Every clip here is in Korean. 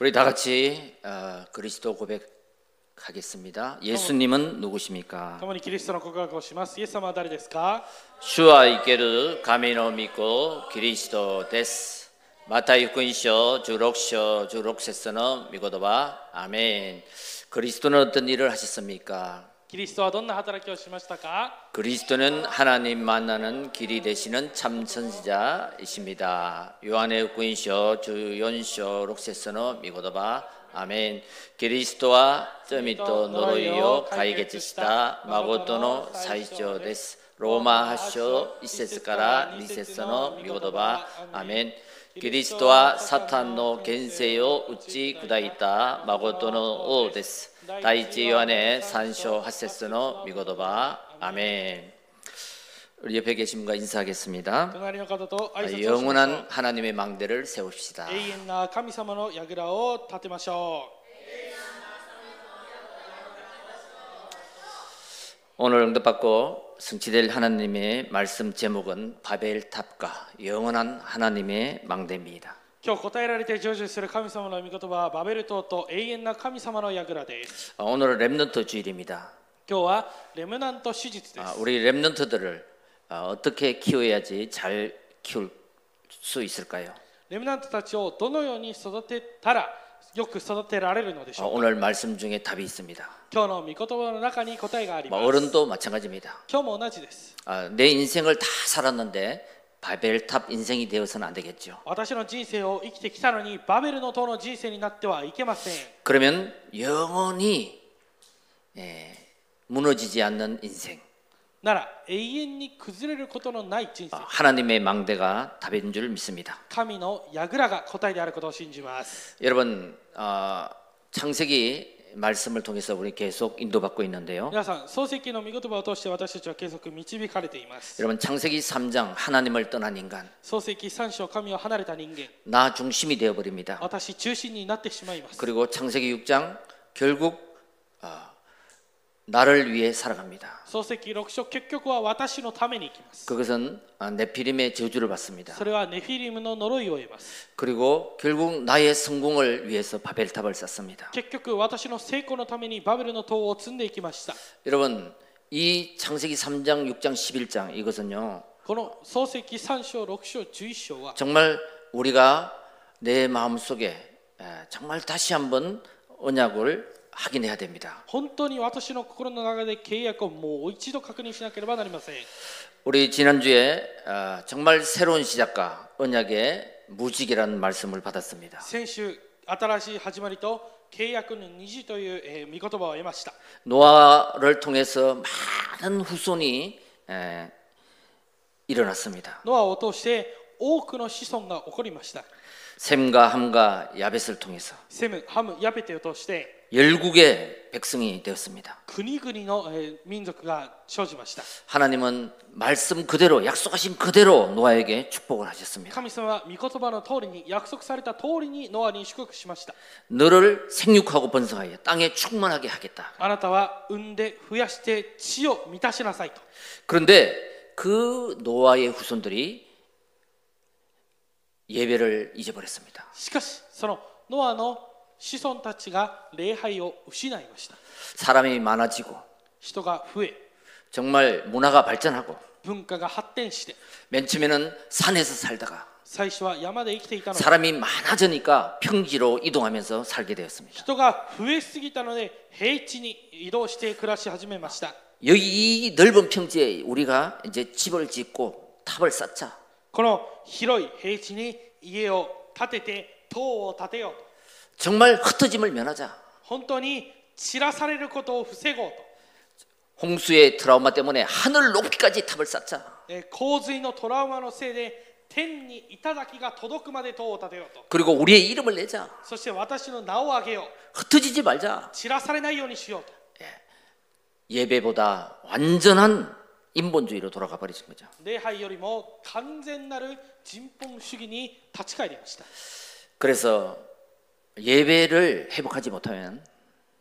우리 다 같이 어, 그리스도 고백하겠습니다. 예수님은 누구십니까? 共にキリストの告白をします。イエス様は誰ですか 주와 있게를 가미노 믿고 그리스도 데스. 마타이福音書 16章 16節の御言葉 아멘. 그리스도는 어떤 일을 하셨습니까? キリストはどんな働きをしましたか 그리스도는 하나님 만나는 길이 되시는 참 선지자이십니다. 요한의福音書 14章 6節の御言葉 아멘. 그리스도와 점이 또呪いを解決した誠の最長です。ローマ8章1節から2節の御言葉アメン。キリストはサタンの権勢を打ち砕いた誠の王です。 第一ヨハネ3章8節の御言葉アメン。 우리 옆에 계신 분과 인사하겠습니다. 隣の方と挨拶をしましょう 영원한 하나님의 망대를 세웁시다. 永遠な神様の櫓を立てましょ 오늘 응답받고 성취될 하나님의 말씀 제목은 바벨탑과 영원한 하나님의 망대입니다. う今日答えられて成就する神様の御言葉はバベル島と永遠な神様の櫓です 어, 오늘은 렘넌트 주일입니다. 今日はレムナント手術で 아, す 우리 렘넌트들을 어, 어떻게 키워야지 잘 키울 수 있을까요? レムナントたちをどのように育てたらよく育てられるのでし 어, ょうか 오늘 말씀 중에 답이 있습니다. 今日の御言葉の中に答えがあり 뭐 ます 어른도 마찬가지입니다. 今日も同じです 아, 내 인생을 다 살았는데 바벨탑 인생이 되어서는 안 되겠죠. 私の人生を生きてきたのにバベルの塔の人生になってはいけません 그러면 영원히 예, 무너지지 않는 인생, なら永遠に崩れることのない人 어, 生 하나님의 망대가 답인 줄 믿습니다. 神の櫓が答えであることを信じます 여러분 어, 창세기 말씀을 통해서 우리 계속 인도받고 있는데요. 皆さん創世記の御言葉を通して私たちは継続導かれています 여러분 창세기 3장 하나님을 떠난 인간, 創世記3章神を離れた人間 나 중심이 되어 버립니다. 私中心になってしまいます 그리고 창세기 6장 결국 어, 나를 위해 살아갑니다. 創世記6章結局は私のために生きます 그것은 아, 네피림의 저주를 받습니다. それはネフィリムの呪いを得ます 그리고 결국 나의 성공을 위해서 바벨탑을 쌓습니다. 結局私の成功のためにバベルの塔を積んでいきました 여러분 이 창세기 3장, 6장, 11장 이것은요 この創世記3章6章11章は 정말 우리가 내 마음 속에 에, 정말 다시 한번 언약을 확인해야 됩니다. 本当に私の心の中で契約をもう一度確認しなければなりません 우리 지난주에 어, 정말 새로운 시작과 언약의 무직이라는 말씀을 받았습니다. 先週新しい始まりと契約の虹という、えー御言葉を得ました 노아를 통해서 많은 후손이 에, 일어났습니다. ノアを通して多くの子孫が起こりました 셈과 함과 야벳을 통해서 セム、ハム、ヤペテを通して 열국의 백성이 되었습니다. 国々の、えー民族が生じました 하나님은 말씀 그대로 약속하신 그대로 노아에게 축복을 하셨습니다. 神様は御言葉の通りに約束された通りにノアに祝福しました 너를 생육하고 번성하여 땅에 충만하게 하겠다. あなたは産んで増やして地を満たしなさいと 그런데 그 노아의 후손들이 예배를 잊어버렸습니다. しかしそのノアの 子孫たちが礼拝を失いました 사람이 많아지고 人が増え 정말 문화가 발전하고 文化が発展して 맨 처음에는 산에서 살다가 最初は山で生きていたので 사람이 많아지니까 평지로 이동하면서 살게 되었습니다. 人が増えすぎたので平地に移動して暮らし始めました 여기 이 넓은 평지에 우리가 이제 집을 짓고 탑을 쌓자. この広い平地に家を建てて塔を建てようと 정말 흩어짐을 면하자. 本当に散らされることを防ごうと 홍수의 트라우마 때문에 하늘 높이까지 탑을 쌓자. えー洪水のトラウマのせいで天に頂が届くまで塔を建てようと 그리고 우리의 이름을 내자. そして私の名を挙げよう 흩어지지 말자. 散らされないようにしようと 예배보다 완전한 인본주의로 돌아가 버리신 거죠. 礼拝よりも完全なる人本主義に立ち返りました 그래서 예배를 회복하지 못하면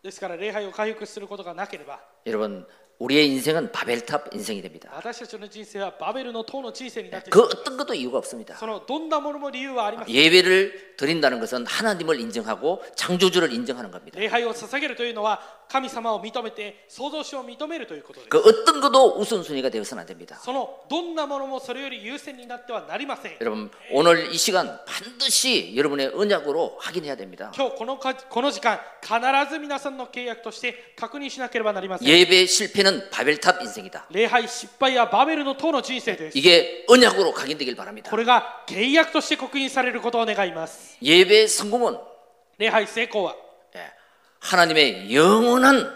ですから礼拝を回復することがなければ 여러분 우리의 인생은 바벨탑 인생이 됩니다. 그 어떤 것도 이유가 없습니다. 예배를 드린다는 것은 하나님을 인정하고 창조주를 인정하는 겁니다. 그 어떤 것도 우선순위가 되어서는 안 됩니다. 여러분 오늘 이 시간 반드시 여러분의 언약으로 확인해야 됩니다. 예배 실패는 바벨탑 인생이다. 礼拝失敗はバベルの塔の人生です 이게 언약으로 각인되길 바랍니다. これが契約として刻印されることを願います 예배 성공은 礼拝成功は 예, 하나님의 영원한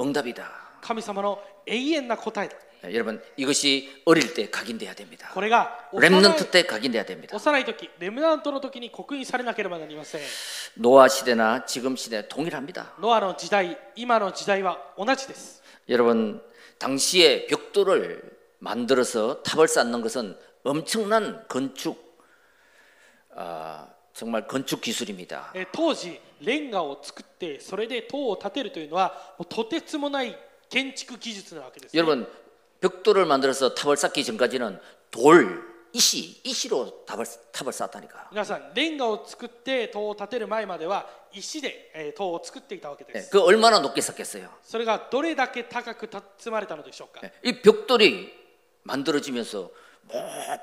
응답이다. 神様の永遠な答えだ 예, 여러분 이것이 어릴 때 각인돼야 됩니다. これが幼い 렘넌트 때 각인돼야 됩니다. 幼い時レムナントの時に刻印されなければなりません 노아 시대나 지금 시대 동일합니다. ノアの時代今の時代は同じです 여러분 당시에 벽돌을 만들어서 탑을 쌓는 것은 엄청난 건축 아, 정말 건축 기술입니다. えー当時レンガを作ってそれで塔を建てるというのはもうとてつもない建築技術なわけです、ね、 여러분 벽돌을 만들어서 탑을 쌓기 전까지는 돌, 이시, 이시로 탑을 탑을 쌓다니까. 皆さんレンガを作って塔を建てる前までは石で、えー塔を作っていたわけで 예, す 그 얼마나 높게 쌓겠어요? それがどれだけ高く積まれたのでしょうか 예, 이 벽돌이 만들어지면서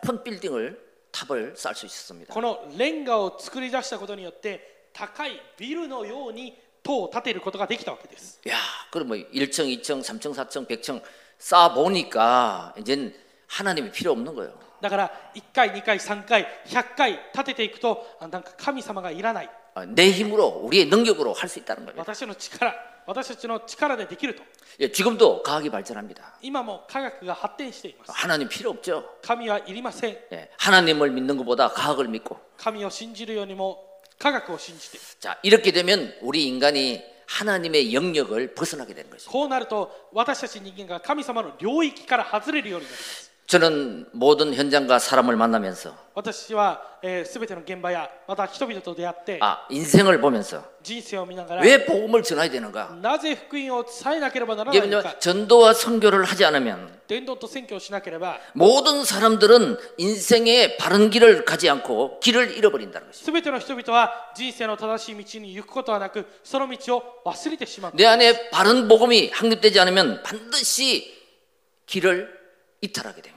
높은 빌딩을 탑을 쌓을 수 있었습니다. このレンガを作り出したことによって高いビルのように塔を建てることができたわけです 야, 그럼 뭐 1층, 2층, 3층, 4층, 100층 쌓아 보니까 이제는 하나님이 필요 없는 거예요. だから1回2回3回100回建てていくとあなんか神様がいらない 아, 내 힘으로 우리의 능력으로 할 수 있다는 거예요. 私の力私たちの力でできると 예, 지금도 과학이 발전합니다. 今も科学が発展しています 하나님 필요 없죠. 神はいりません 예, 하나님을 믿는 것보다 과학을 믿고 神を信じるよりも科学を信じて 자 이렇게 되면 우리 인간이 하나님의 영역을 벗어나게 되는 것이죠. こうなると私たち人間が神様の領域から外れるようになります 저는 모든 현장과 사람을 만나면서 私は、えー、全ての現場やまた人々と出会って 아 인생을 보면서 人生を見ながら 왜 복음을 전해야 되는가? なぜ福音を伝えなければならな 이게 いの 뭐냐 か 전도와 선교를 하지 않으면 伝道と宣教をしなければ 모든 사람들은 인생의 바른 길을 가지 않고 길을 잃어버린다는 것이죠. 全ての人々は人生の正しい道に行くことはなくその道を忘れてしまう 내 안에 바른 복음이 확립되지 않으면 반드시 길을 이탈하게 됩니다.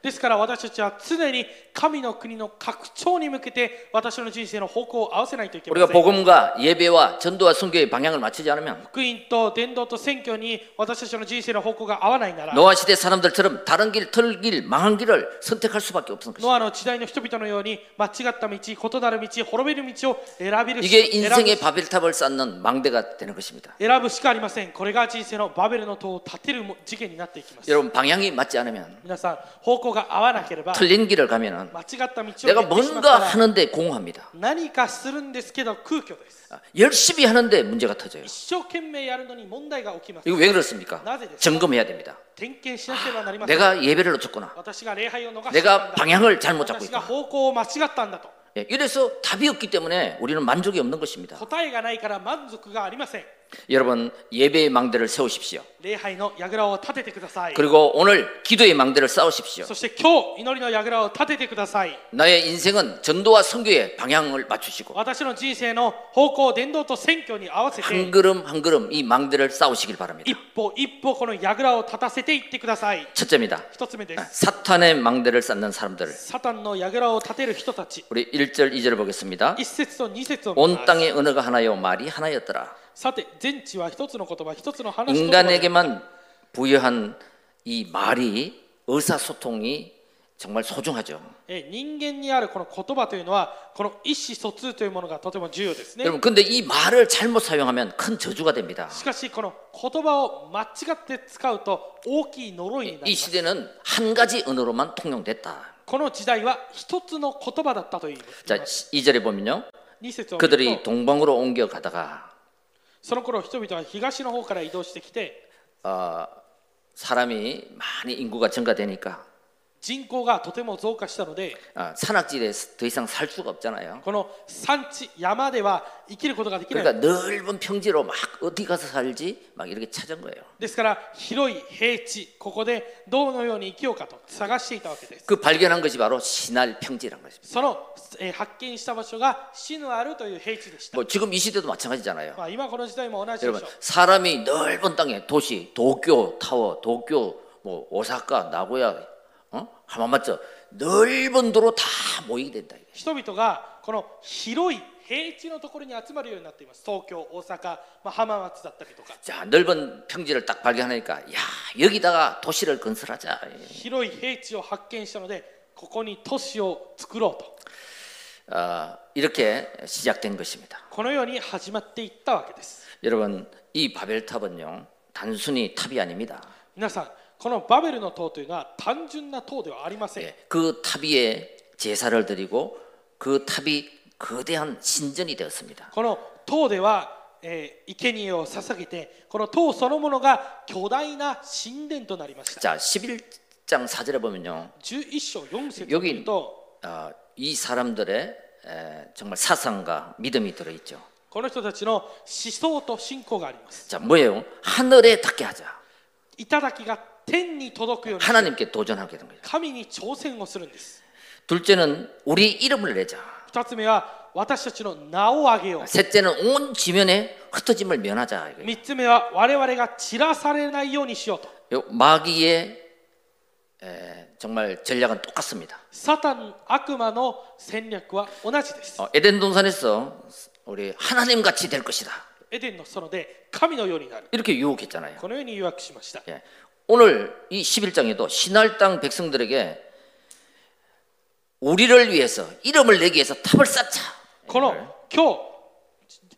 ですから私たちは常に神の国の拡張に向けて私の人生の方向を合わせないといけま 우리가 せん 복음과 예배와 전도와 선교의 방향을 맞추지 않으면 福音と伝道と宣教に私たちの人生の方向が合わないなら 노아 시대 사람들처럼 다른 길, 털 길, 망한 길을 선택할 수밖에 없는 것입니다. ノアの時代の人々のように間違った道異なる道滅びる道を選びる 이게 選ぶ 인생의 바벨탑을 쌓는 망대가 되는 것입니다. 選ぶしかありませんこれが人生のバベルの塔を建てる事件になっていきます 여러분 방향이 맞지 않으면 皆さん方向が合わなければ 틀린 길을 가면은 내가 뭔가 하는데 공허합니다. 아, 열심히 하는데 문제가 터져요. 이거 왜 그렇습니까? 점검해야 됩니다. 아, 내가 예배를 놓쳤구나. 내가 방향을 잘못 잡고 있구나. 예, 이래서 답이 없기 때문에 우리는 만족이 없는 것입니다. 여러분 예배의 망대를 세우십시오. 그리고 오늘 기도의 망대를 쌓으십시오. 나의 인생은 전도와 선교의 방향을 맞추시고 한 걸음 한 걸음 이 망대를 쌓으시길 바랍니다. 첫째입니다. 네, 사탄의 망대를 쌓는 사람들을 우리 1절 2절 보겠습니다. 온 땅의 은어가 하나요 말이 하나였더라. さて全地は一つの言葉一つの話言葉で 인간에게만 부여한 이 말이 의사소통이 정말 소중하죠. え人間にあるこの言葉というのはこの意思疎通というものがとても重要ですね 여러분 근데 이 말을 잘못 사용하면 큰 저주가 됩니다. しかしこの言葉を間違って使うと大きい呪いにな 이 ります 시대는 한 가지 언어로만 통용됐다. この時代は一つの言葉だったという 자, 2절에 보면요. 二節を見る 그들이 と 동방으로 옮겨 가다가 その頃人々は東の方から移動してきて 어, 사람이 많이 인구가 증가되니까 人口がとても増加したので 아, 산악지대에 더 이상 살 수가 없잖아요. この山地山では生きることができない 그러니까 넓은 평지로 막 어디 가서 살지 막 이렇게 찾은 거예요. ですから広い平地ここでどのように生きようかと探していたわけです 그 발견한 것이 바로 신할 평지란 것입니다. その、えー発見した場所がシヌアルという平地でした、 뭐 지금 이 시대도 마찬가지잖아요. まあ、今この時代も同じでしょ 여러분 사람이 넓은 땅에 도시 도쿄 타워 도쿄 뭐 오사카 나고야 어 하마마츠 넓은 도로 다 모이게 된다 이게. 人々がこの広い平地のところに集まるようになっています東京大阪、まあ、浜松だったりとか 자 넓은 평지를 딱 발견하니까 야 여기다가 도시를 건설하자 広い平地を発見したのでここに都市を作ろうと 어, 이렇게 시작된 것입니다. このように始まっていったわけです 여러분 이 바벨탑은요 단순히 탑이 아닙니다. 皆さん このバベルの塔というのは単純な塔ではありません、 예, 그 탑 위에 제사를 드리고 그 탑이 거대한 신전이 되었습니다. この塔では、えー、生贄を捧げてこの塔そのものが巨大な神殿となりました 자 11장 4절에 보면요 11章4節を 여기 見ると 어, 이 사람들의 에, 정말 사상과 믿음이 들어있죠. この人たちの思想と信仰があります 자 뭐예요? 하늘에 닿게 하자. 頂が 天に届くように 하나님께 도전하게 된 거예요. 神に挑戦をするんです 둘째는 우리 이름을 내자. 二つ目は私たちの名を挙げよう 셋째는 온 지면에 흩어짐을 면하자. 이거예요. 三つ目は我々が散らされないようにしようと 요 마귀의 에, 정말 전략은 똑같습니다. サタン悪魔の戦略は同じです 어, 에덴 동산에서 우리 하나님 같이 될 것이다. エデンの園で神のようになる 이렇게 유혹했잖아요. このように誘惑しました 예. 오늘 이 11장에도 신할 땅 백성들에게 우리를 위해서 이름을 내기 위해서 탑을 쌓자. この今日、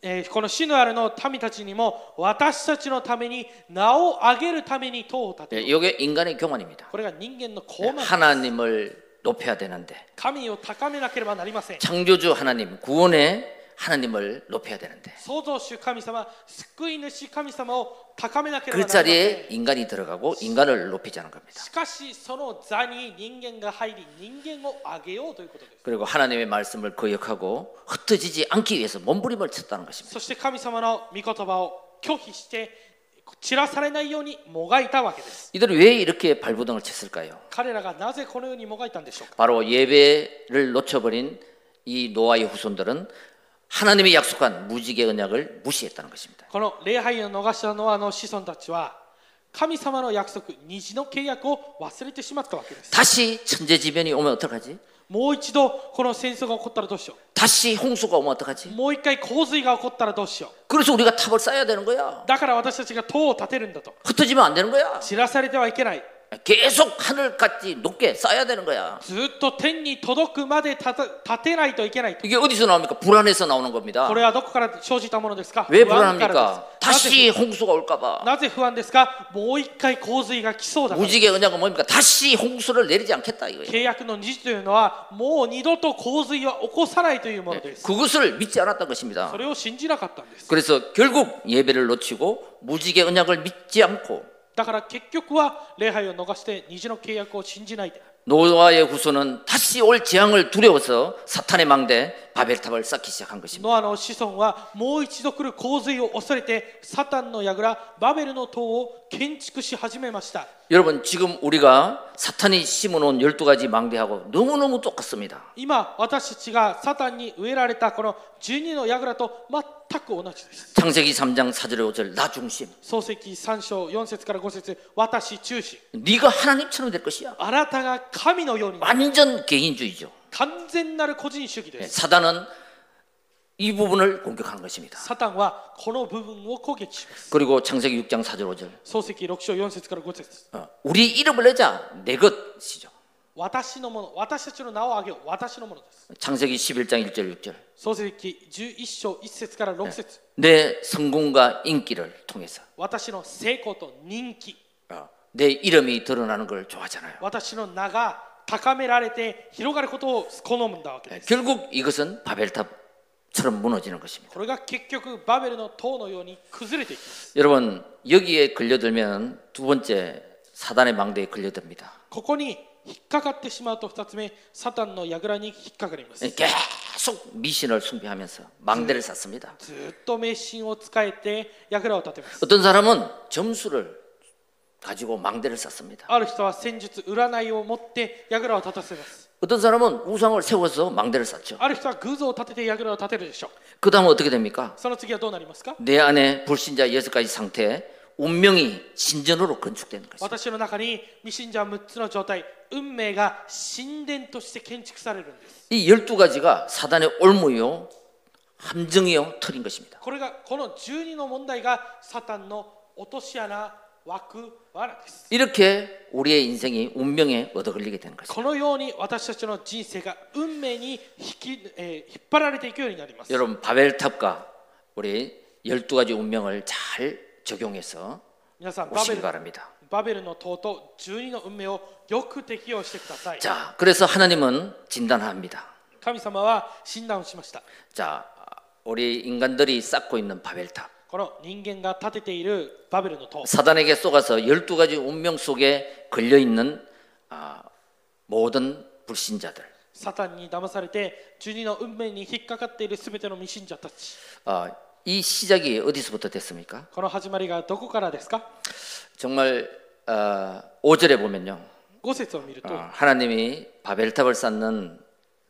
えーこのシヌアルの民たちにも私たちのために名を挙げるために塔を建て 예, よう 이게 인간의 교만입니다. これが人間の 예, 傲慢 하나님을 높여야 되는데 神を高めなければなりません 창조주 하나님, 구원의 하나님을 높여야 되는데. 그 자리에 인간이 들어가고 인간을 높이자는 겁니다. 그리고 하나님의 말씀을 거역하고 흩어지지 않기 위해서 몸부림을 쳤다는 것입니다. 이들은 왜 이렇게 발부동을 쳤을까요? 바로 예배를 놓쳐버린 이 노아의 후손들은 하나님이 약속한 무지개 언약을 무시했다는 것입니다. この礼拝を逃したノアの子孫たちは神様の約束虹の契約を忘れてしまったわけです 다시 천재지변이 오면 어떡하지? もう一度この戦争が起こったらどうしよ 다시 홍수가 오면 어떡하지? うもう一回洪水が起こったらどうしよ 그래서 우리가 탑을 쌓아야 되는 거야. うだから私たちが塔を建てるんだと 흩어지면 안 되는 거야. 散らされてはいけない 계속 하늘같이 높게 쌓아야 되는 거야. ずっと天に届くまで建て建てないといけないと 이게 어디서 나옵니까? 불안해서 나오는 겁니다. これはどこから生じたものですか 왜 不安から 불안합니까? ですなぜ 다시 홍수가 올까봐. なぜ不安ですかもう一回洪水が来そうだから 무지개 언약은 뭡니까? 다시 홍수를 내리지 않겠다 이거예요. 契約の虹というのはもう二度と洪水は起こさないというものです 그것을 믿지 않았던 것입니다. それを信じなかったんです 그래서 결국 예배를 놓치고 무지개 언약을 믿지 않고 だから結局は礼拝を逃して虹の契約を信じないで 노아의 후손은 다시 올 재앙을 두려워서 사탄의 망대 바벨탑을 쌓기 시작한 것입니다. ノアの子孫はもう一度来る洪水を恐れてサタンの櫓バベルの塔を建築し始めました 여러분 지금 우리가 사탄이 심어놓은 12가지 망대하고 너무너무 똑같습니다. 今私たちがサタンに植えられたこの12の櫓と全く同じです 창세기 3장 4절에 5절 나 중심. 創世記3章4節から5節私中心 네가 하나님처럼 될 것이야. あなたが神のようになる 완전 개인주의죠. 完全なる個人主義で 네, す 사단은 이 부분을 공격하는 것입니다. サタンはこの部分を攻撃します 그리고 창세기 6장 4절 5절 創世記6章4節から5節 어, 우리 이름을 내자 내 것이죠. 私のもの私たちの名を挙げよう私のものです 창세기 11장 1절 6절 創世記11章1節から6節 내 성공과 인기를 통해서 私の成功と人気 어, 내 이름이 드러나는 걸 좋아하잖아요. 私の名が 高められて広がることを好むんだわけ 네, です 결국 이것은 바벨탑처럼 무너지는 것입니다. これが結局バベルの塔のように崩れていきます 여러분 여기에 걸려들면 두 번째 사단의 망대에 걸려듭니다. ここに 引っかかってしまうと2つ目サタンの櫓に引っかかります 예, 계속 미신을 숭배하면서 망대를 쌓습니다. ずっと迷信を使えて櫓を立てます 어떤 사람은 점수를 가지고 망대를 쌓습니다. ある人は戦術占いを持って櫓を立たせます 어떤 사람은 우상을 세워서 망대를 쌓죠. ある人は偶像を立てて櫓を立てるでしょう 그 다음은 어떻게 됩니까? その次はどうなりますか 내 안에 불신자 여섯 가지 상태에 운명이 신전으로 건축되는 것입니다. 私の中に未信者6つの状態運命が神殿として建築されるんです 이 열두 가지가 사단의 올무요, 함정이요, 틀인 것입니다. これがこの12の問題がサタンの落とし穴枠罠です 이렇게 우리의 인생이 운명에 얻어 걸리게 되는 것입니다. 여러분 바벨탑과 우리 12가지 운명을 잘 적용해서 오시기 바랍니다. 자, 그래서 하나님은 진단합니다. 자, 우리 인간들이 쌓고 있는 바벨탑. この人間が建てているバベルの塔 사단에게 쏘가서 열두 가지 운명 속에 걸려 있는 아, 모든 불신자들. サタンに騙されて12の運命に引っかかっている全ての未信者たち 아, 이 시작이 어디서부터 됐습니까? この始まりがどこからですか 정말 어, 5절에 보면요. 5節を見ると 어, 하나님이 바벨탑을 쌓는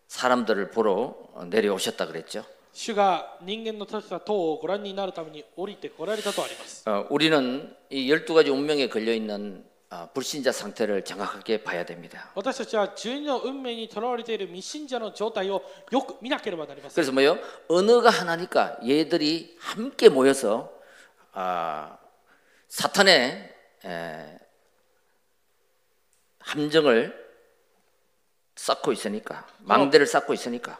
사람들을 보러 어, 내려오셨다 그랬죠. 主が人間の立てた塔をご覧になるために降りてこられたとあります 어, 우리는 이 12가지 운명에 걸려 있는 아, 불신자 상태를 정확하게 봐야 됩니다. 私たちは12の運命にとらわれている未信者の状態をよく見なければなりません 그래서 뭐요? 언어가 하나니까 얘들이 함께 모여서 아, 사탄의 에, 함정을 쌓고 있으니까 망대를 쌓고 있으니까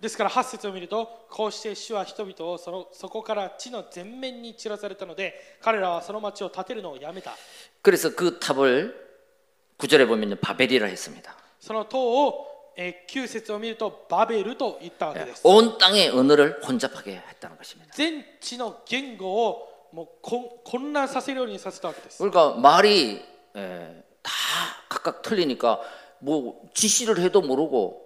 ですから8節を見るとこうして主は人々をそのそこから地の全面に散らされたので彼らはその町を建てるのをやめた 그래서 그 탑을 9절에 보면 바벨이라 했습니다. その塔を、えー9節を見るとバベルと言ったわけ 예, です 온 땅의 언어를 혼잡하게 했다는 것입니다. 全地の言語をもう混混乱させるようにさせたわけです 그러니까 말이 에, 다 각각 틀리니까 뭐 지시를 해도 모르고 어?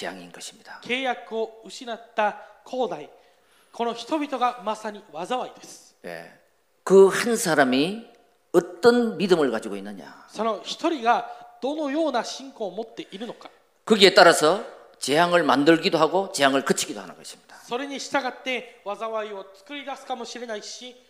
재앙인 것입니다. 契約を失った広大この人々がまさに災いです 예. 그 한 사람이 어떤 믿음을 가지고 있느냐. その一人がどのような信仰を持っているのか 거기에 따라서 재앙을 만들기도 하고 재앙을 그치기도 하는 것입니다. それに従って災いを作り出すかもしれないし防ぐかもしれない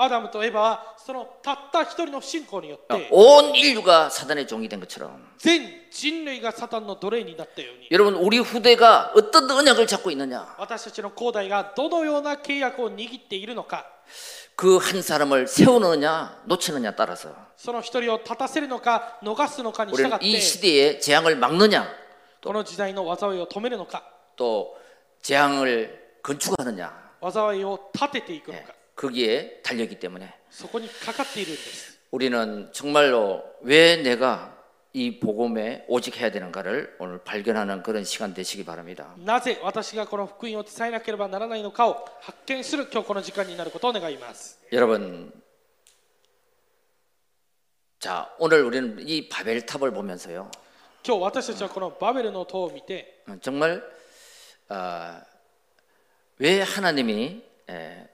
アダムとエバはそのたった一人の不信仰によって 온 인류가 사단의 종이 된 것처럼 全人類がサタンの奴隷になったように 여러분 우리 후대가 어떤 언약을 잡고 있느냐 私たちの広大がどのような契約を握っているのか 그 한 사람을 세우느냐 놓치느냐 따라서 その一人を立たせるのか逃すのかに従 우리는 って 이 시대의 재앙을 막느냐 この時代の災いを止めるのか 또 재앙을 건축하느냐 災いを立てていくの 예, か 거기에 달렸기 때문에 そこにかかっているんです 우리는 정말로 왜 내가 이 복음에 오직 해야 되는가를 오늘 발견하는 그런 시간 되시기 바랍니다. なぜ私がこの福音を伝えなければならないのかを発見する今日この時間になることを願います 여러분 자, 오늘 우리는 이 바벨탑을 보면서요. 今日私たちはこのバベルの塔を見て 어, 정말 아, 왜 하나님이 에,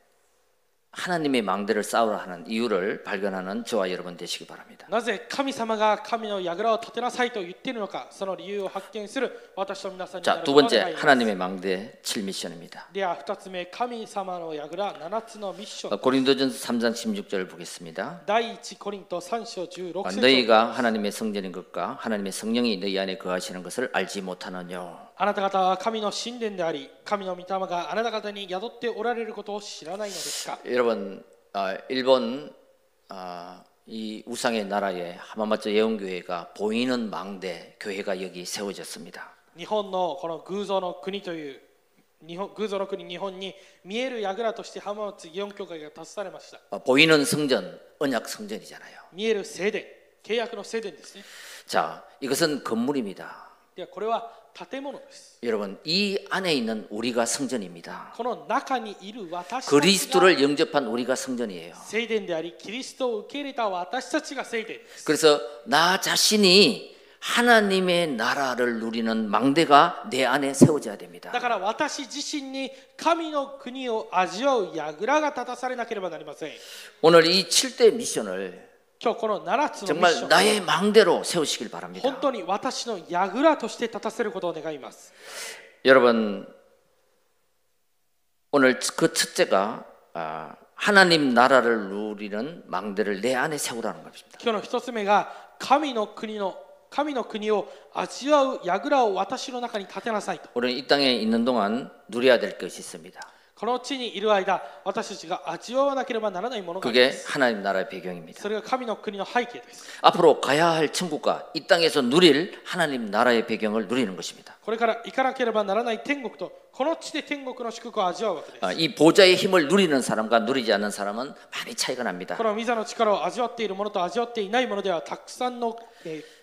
하나님의 망대를 쌓으라 하는 이유를 발견하는 저와 여러분 되시기 바랍니다. なぜ神様が神の櫓を建てなさいと言っているのかその理由を発見する私と皆さんにな 자, る 두 ことを 번째 願います 하나님의 망대 7미션입니다. では2つ目神様の櫓7つのミッション 어, 고린도전서 3장 16절을 보겠습니다. 第1コリント3章16 어, 節 너희가 하나님의 성전인 것과 하나님의 성령이 너희 안에 거하시는 것을 알지 못하느냐 あなた方は神の神殿であり神の御霊があなた方に宿っておられることを知らないのですか 여러분 아, 일본 아, 이 우상의 나라에 하마마츠 예언교회가 보이는 망대 교회가 여기 세워졌습니다. 日本のこの偶像の国という日本偶像の国日本に見える櫓として浜松祇園教会が立たされました 어, 보이는 성전 언약 성전이잖아요. 見える聖殿契約の聖殿ですね 자, 이것은 건물입니다. ではこれは建物です 여러분 이 안에 있는 우리가 성전입니다. 그리스도를 영접한 우리가 성전이에요. 그래서 나 자신이 하나님의 나라를 누리는 망대가 내 안에 세워져야 됩니다. 오늘 이 7대 미션을 今日この7つのミッ 정말 ション 나의 망대로 세우시길 바랍니다. 本当に私の櫓として立たせることを願います 여러분 오늘 그 첫째가 아, 하나님 나라를 누리는 망대를 내 안에 세우라는 것입니다. 今日の一つ目が神の国の神の国を味わう櫓を私の中に立てなさいと 우리는 이 땅에 있는 동안 누려야 될 것이 있습니다. この地にいる間私たちが味わわなければならないものがありま 그게 す 하나님 나라의 배경입니다. それが神の国の背景です 앞으로 가야 할 천국과 이 땅에서 누릴 하나님 나라의 배경을 누리는 것입니다. これから行かなければならない天国とこの地で天国の祝福を味わうわけです 아, 이 보좌의 힘을 누리는 사람과 누리지 않는 사람은 많이 차이가 납니다. この御座の力を味わっているものと味わっていないものではたくさんの、えー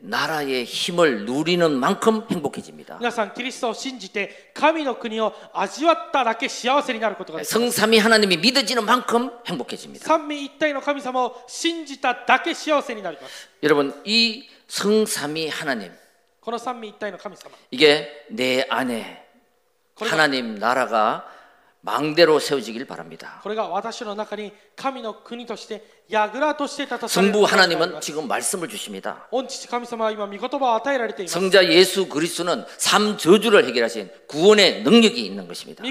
나라의 힘을 누리는 만큼 행복해집니다. 皆さんキリストを信じて神の国を味わっただけ幸せになることができます 성삼위 하나님이 믿어지는 만큼 행복해집니다. 三位一体の神様を信じただけ幸せになります 여러분 이 성삼위 하나님 この三位一体の神様 이게 내 안에 これが 하나님 나라가 망대로 세워지길 바랍니다. 성부 하나님은 지금 말씀을 주십니다. 성자 예수 그리스도는 삼 저주를 해결하신 구원의 능력이 있는 것입니다.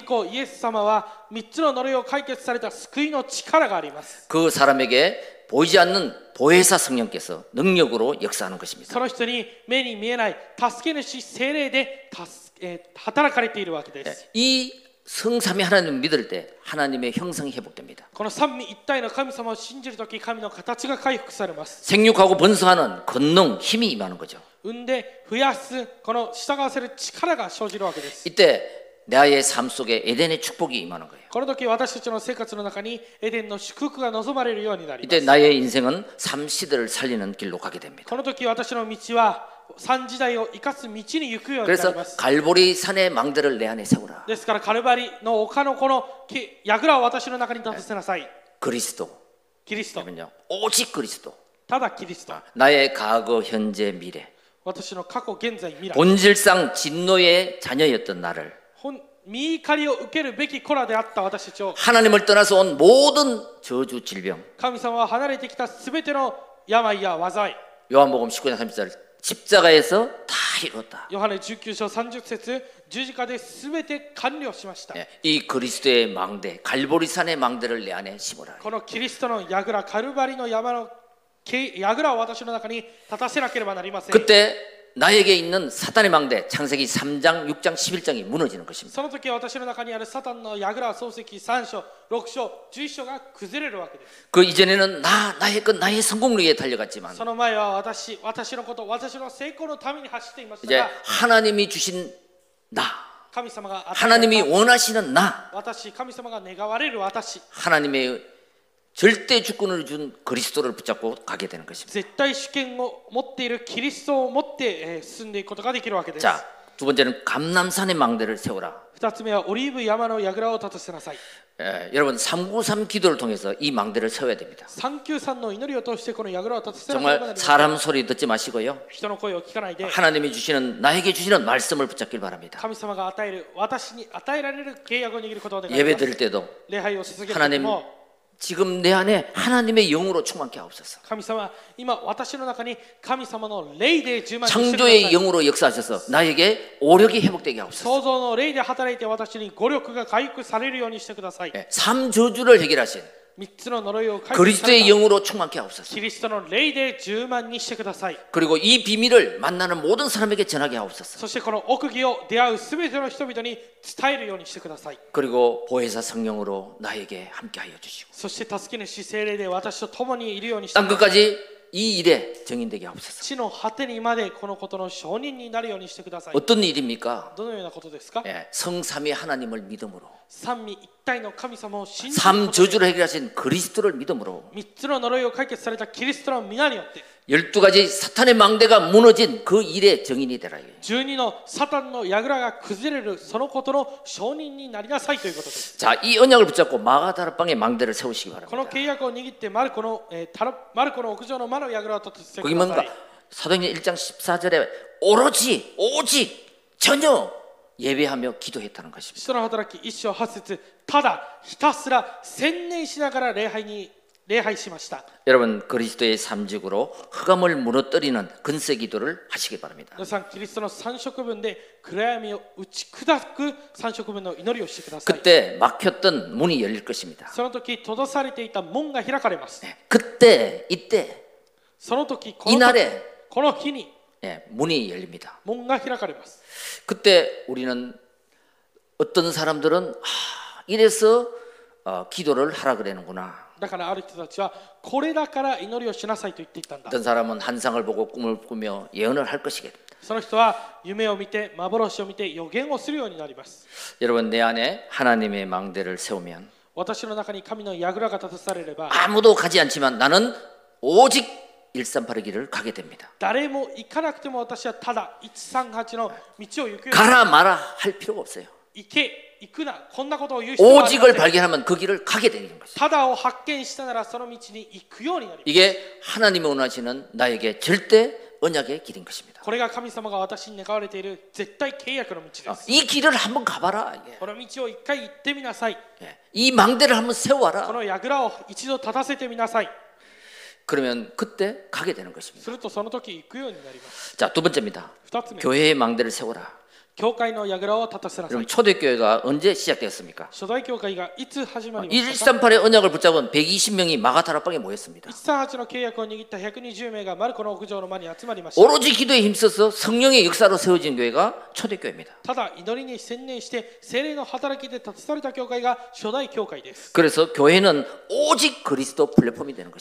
그 사람에게 보이지 않는 보혜사 성령께서 능력으로 역사하는 것입니다. 예, 이 성삼위 하나님 믿을 때 하나님의 형성이 회복됩니다. この三位一体の神様を信じるとき神の形が回復されます 생육하고 번성하는 권능, 힘이 임하는 거죠. 産んで増やすこの従わせる力が生じるわけです 이때 나의 삶 속에 에덴의 축복이 임하는 거예요. この時私たちの生活の中にエデンの祝福が望まれるようになりま 이때 す 나의 인생은 삼 시대를 살리는 길로 가게 됩니다. この時私の道は 그래서 갈보리 산의 망대를 내 안에 세우라. 네. 그리스도. 그리스도. 그러면요. 오직 그리스도. 아, 나의 과거, 현재, 미래. 본질상 진노의 자녀였던 나를. 하나님을 떠나서 온 모든 저주 질병. 요한복음 19장 30절 십자가에서 다 이뤘다. ヨハネ19章30節十字架で全て完了しました、 예, 이 그리스도의 망대, 갈보리산의 망대를 내 안에 심어라. このキリストの櫓カルバリの山のけ櫓を私の中に立たせなければなりません 그때 나에게 있는 사탄의 망대 창세기 3장, 6장, 11장이 무너지는 것입니다. その時私の中にあるサタンの櫓漱石3章6章11章が崩れるわけです 그 이전에는 나, 나의 것, 나의 성공력에 달려갔지만 その前は私私のこと私の成功のために走っていました 이제 が 하나님이 주신 나, 神様が与え 하나님이 た 원하시는 나, 私神様が願われる私 하나님의 절대 주권을 준 그리스도를 붙잡고 가게 되는 것입니다. 絶対主権を持っているキリストを持ってえー進んでいくことができるわけです 자, 두 번째는 감남산의 망대를 세우라. 二つ目はオリーブ山の櫓を立たせなさい 예, 여러분 393 기도를 통해서 이 망대를 세워야 됩니다. 393の祈りを通してこの櫓を立たせなければな 정말 りません 사람 소리 듣지 마시고요. 人の声を聞かないで 하나님이 주시는 나에게 주시는 말씀을 붙잡길 바랍니다. 神様が与える私に与えられる契約を握ることを願い 예배 ます 드릴 때도 礼拝を捧げる時 하나님 も 지금 내 안에 하나님의 영으로 충만케 하옵소서. 神様今私の中に神様の霊で充満してくださ 창조의 い 영으로 역사하셔서 나에게 오력이 회복되게 하옵소서. 創造の霊で働いて私に語力が回復されるようにしてください 예, 삼저주를 해결하신 그리스도의 영으로 충만케 하옵소서. 그리고 이 비밀을 만나는 모든 사람에게 전하게 하옵소서. 그리고 보혜사 성령으로 나에게 함께하여 주시고. 땅 끝까지 이 일에 정인되게 하옵소서. 어떤 일입니까? 예, 성삼위 하나님을 믿음으로. 삶 저주를 해결하신 그리스도를 믿음으로 열두 가지 사탄의 망대가 무너진 그 일의 증인이 되라. 자, 이 언약을 붙잡고 마가다르방의 망대를 세우시기 바랍니다. 그게 뭔가 사도행전 1장 14절에 오로지 오직 전혀 예배하며 기도했다는 것입니다. 人の働き一章八節ただひたすら専念しながら礼拝に礼拝しました 여러분 그리스도의 삼직으로 흑암을 무너뜨리는 근세 기도를 하시기 바랍니다. 皆さんキリストの三色分で暗闇を打ち砕く三色分の祈りをしてください 그때 막혔던 문이 열릴 것입니다. その時閉ざされていた門が開かれます 그때 이때 その時この時 이날에 この日に 예, 문이 열립니다. 門が開かれます 그때 우리는 어떤 사람들은 아, 이래서 어, 기도를 하라 그러는구나. だからある人たちはこれだから祈りをしなさいと言っていたんだ 어떤 사람은 한상을 보고 꿈을 꾸며 예언을 할 것이겠다. その人は夢を見て幻を見て予言をするようになります 여러분 내 안에 하나님의 망대를 세우면 私の中に神の櫓が立たされれば 아무도 가지 않지만 나는 오직 138기를 가게 됩니다. 가라 마라 할 필요가 없어요. 오직을 발견하면 그 길을 가게 되는 것입니다. 이게 하나님이 원하시는 나에게 절대 언약의 길인 것입니다. 어, 이 길을 한번 가봐라. 예. 이 망대를 한번 세워라. 그러면 그때 가게 되는 것입니다. 자, 두 번째입니다. 교회의 망대를 세워라. 그럼 초대교회가 언제 시작되었습니까? 138의 언약을 붙잡은 120명이 마가타라방에 모였습니다. 오로지 기도에 힘써서 성령의 역사로 세워진 교회가 초대교회입니다. 그래서 교회는 오직 그리스도 플랫폼이 되는 것입니다.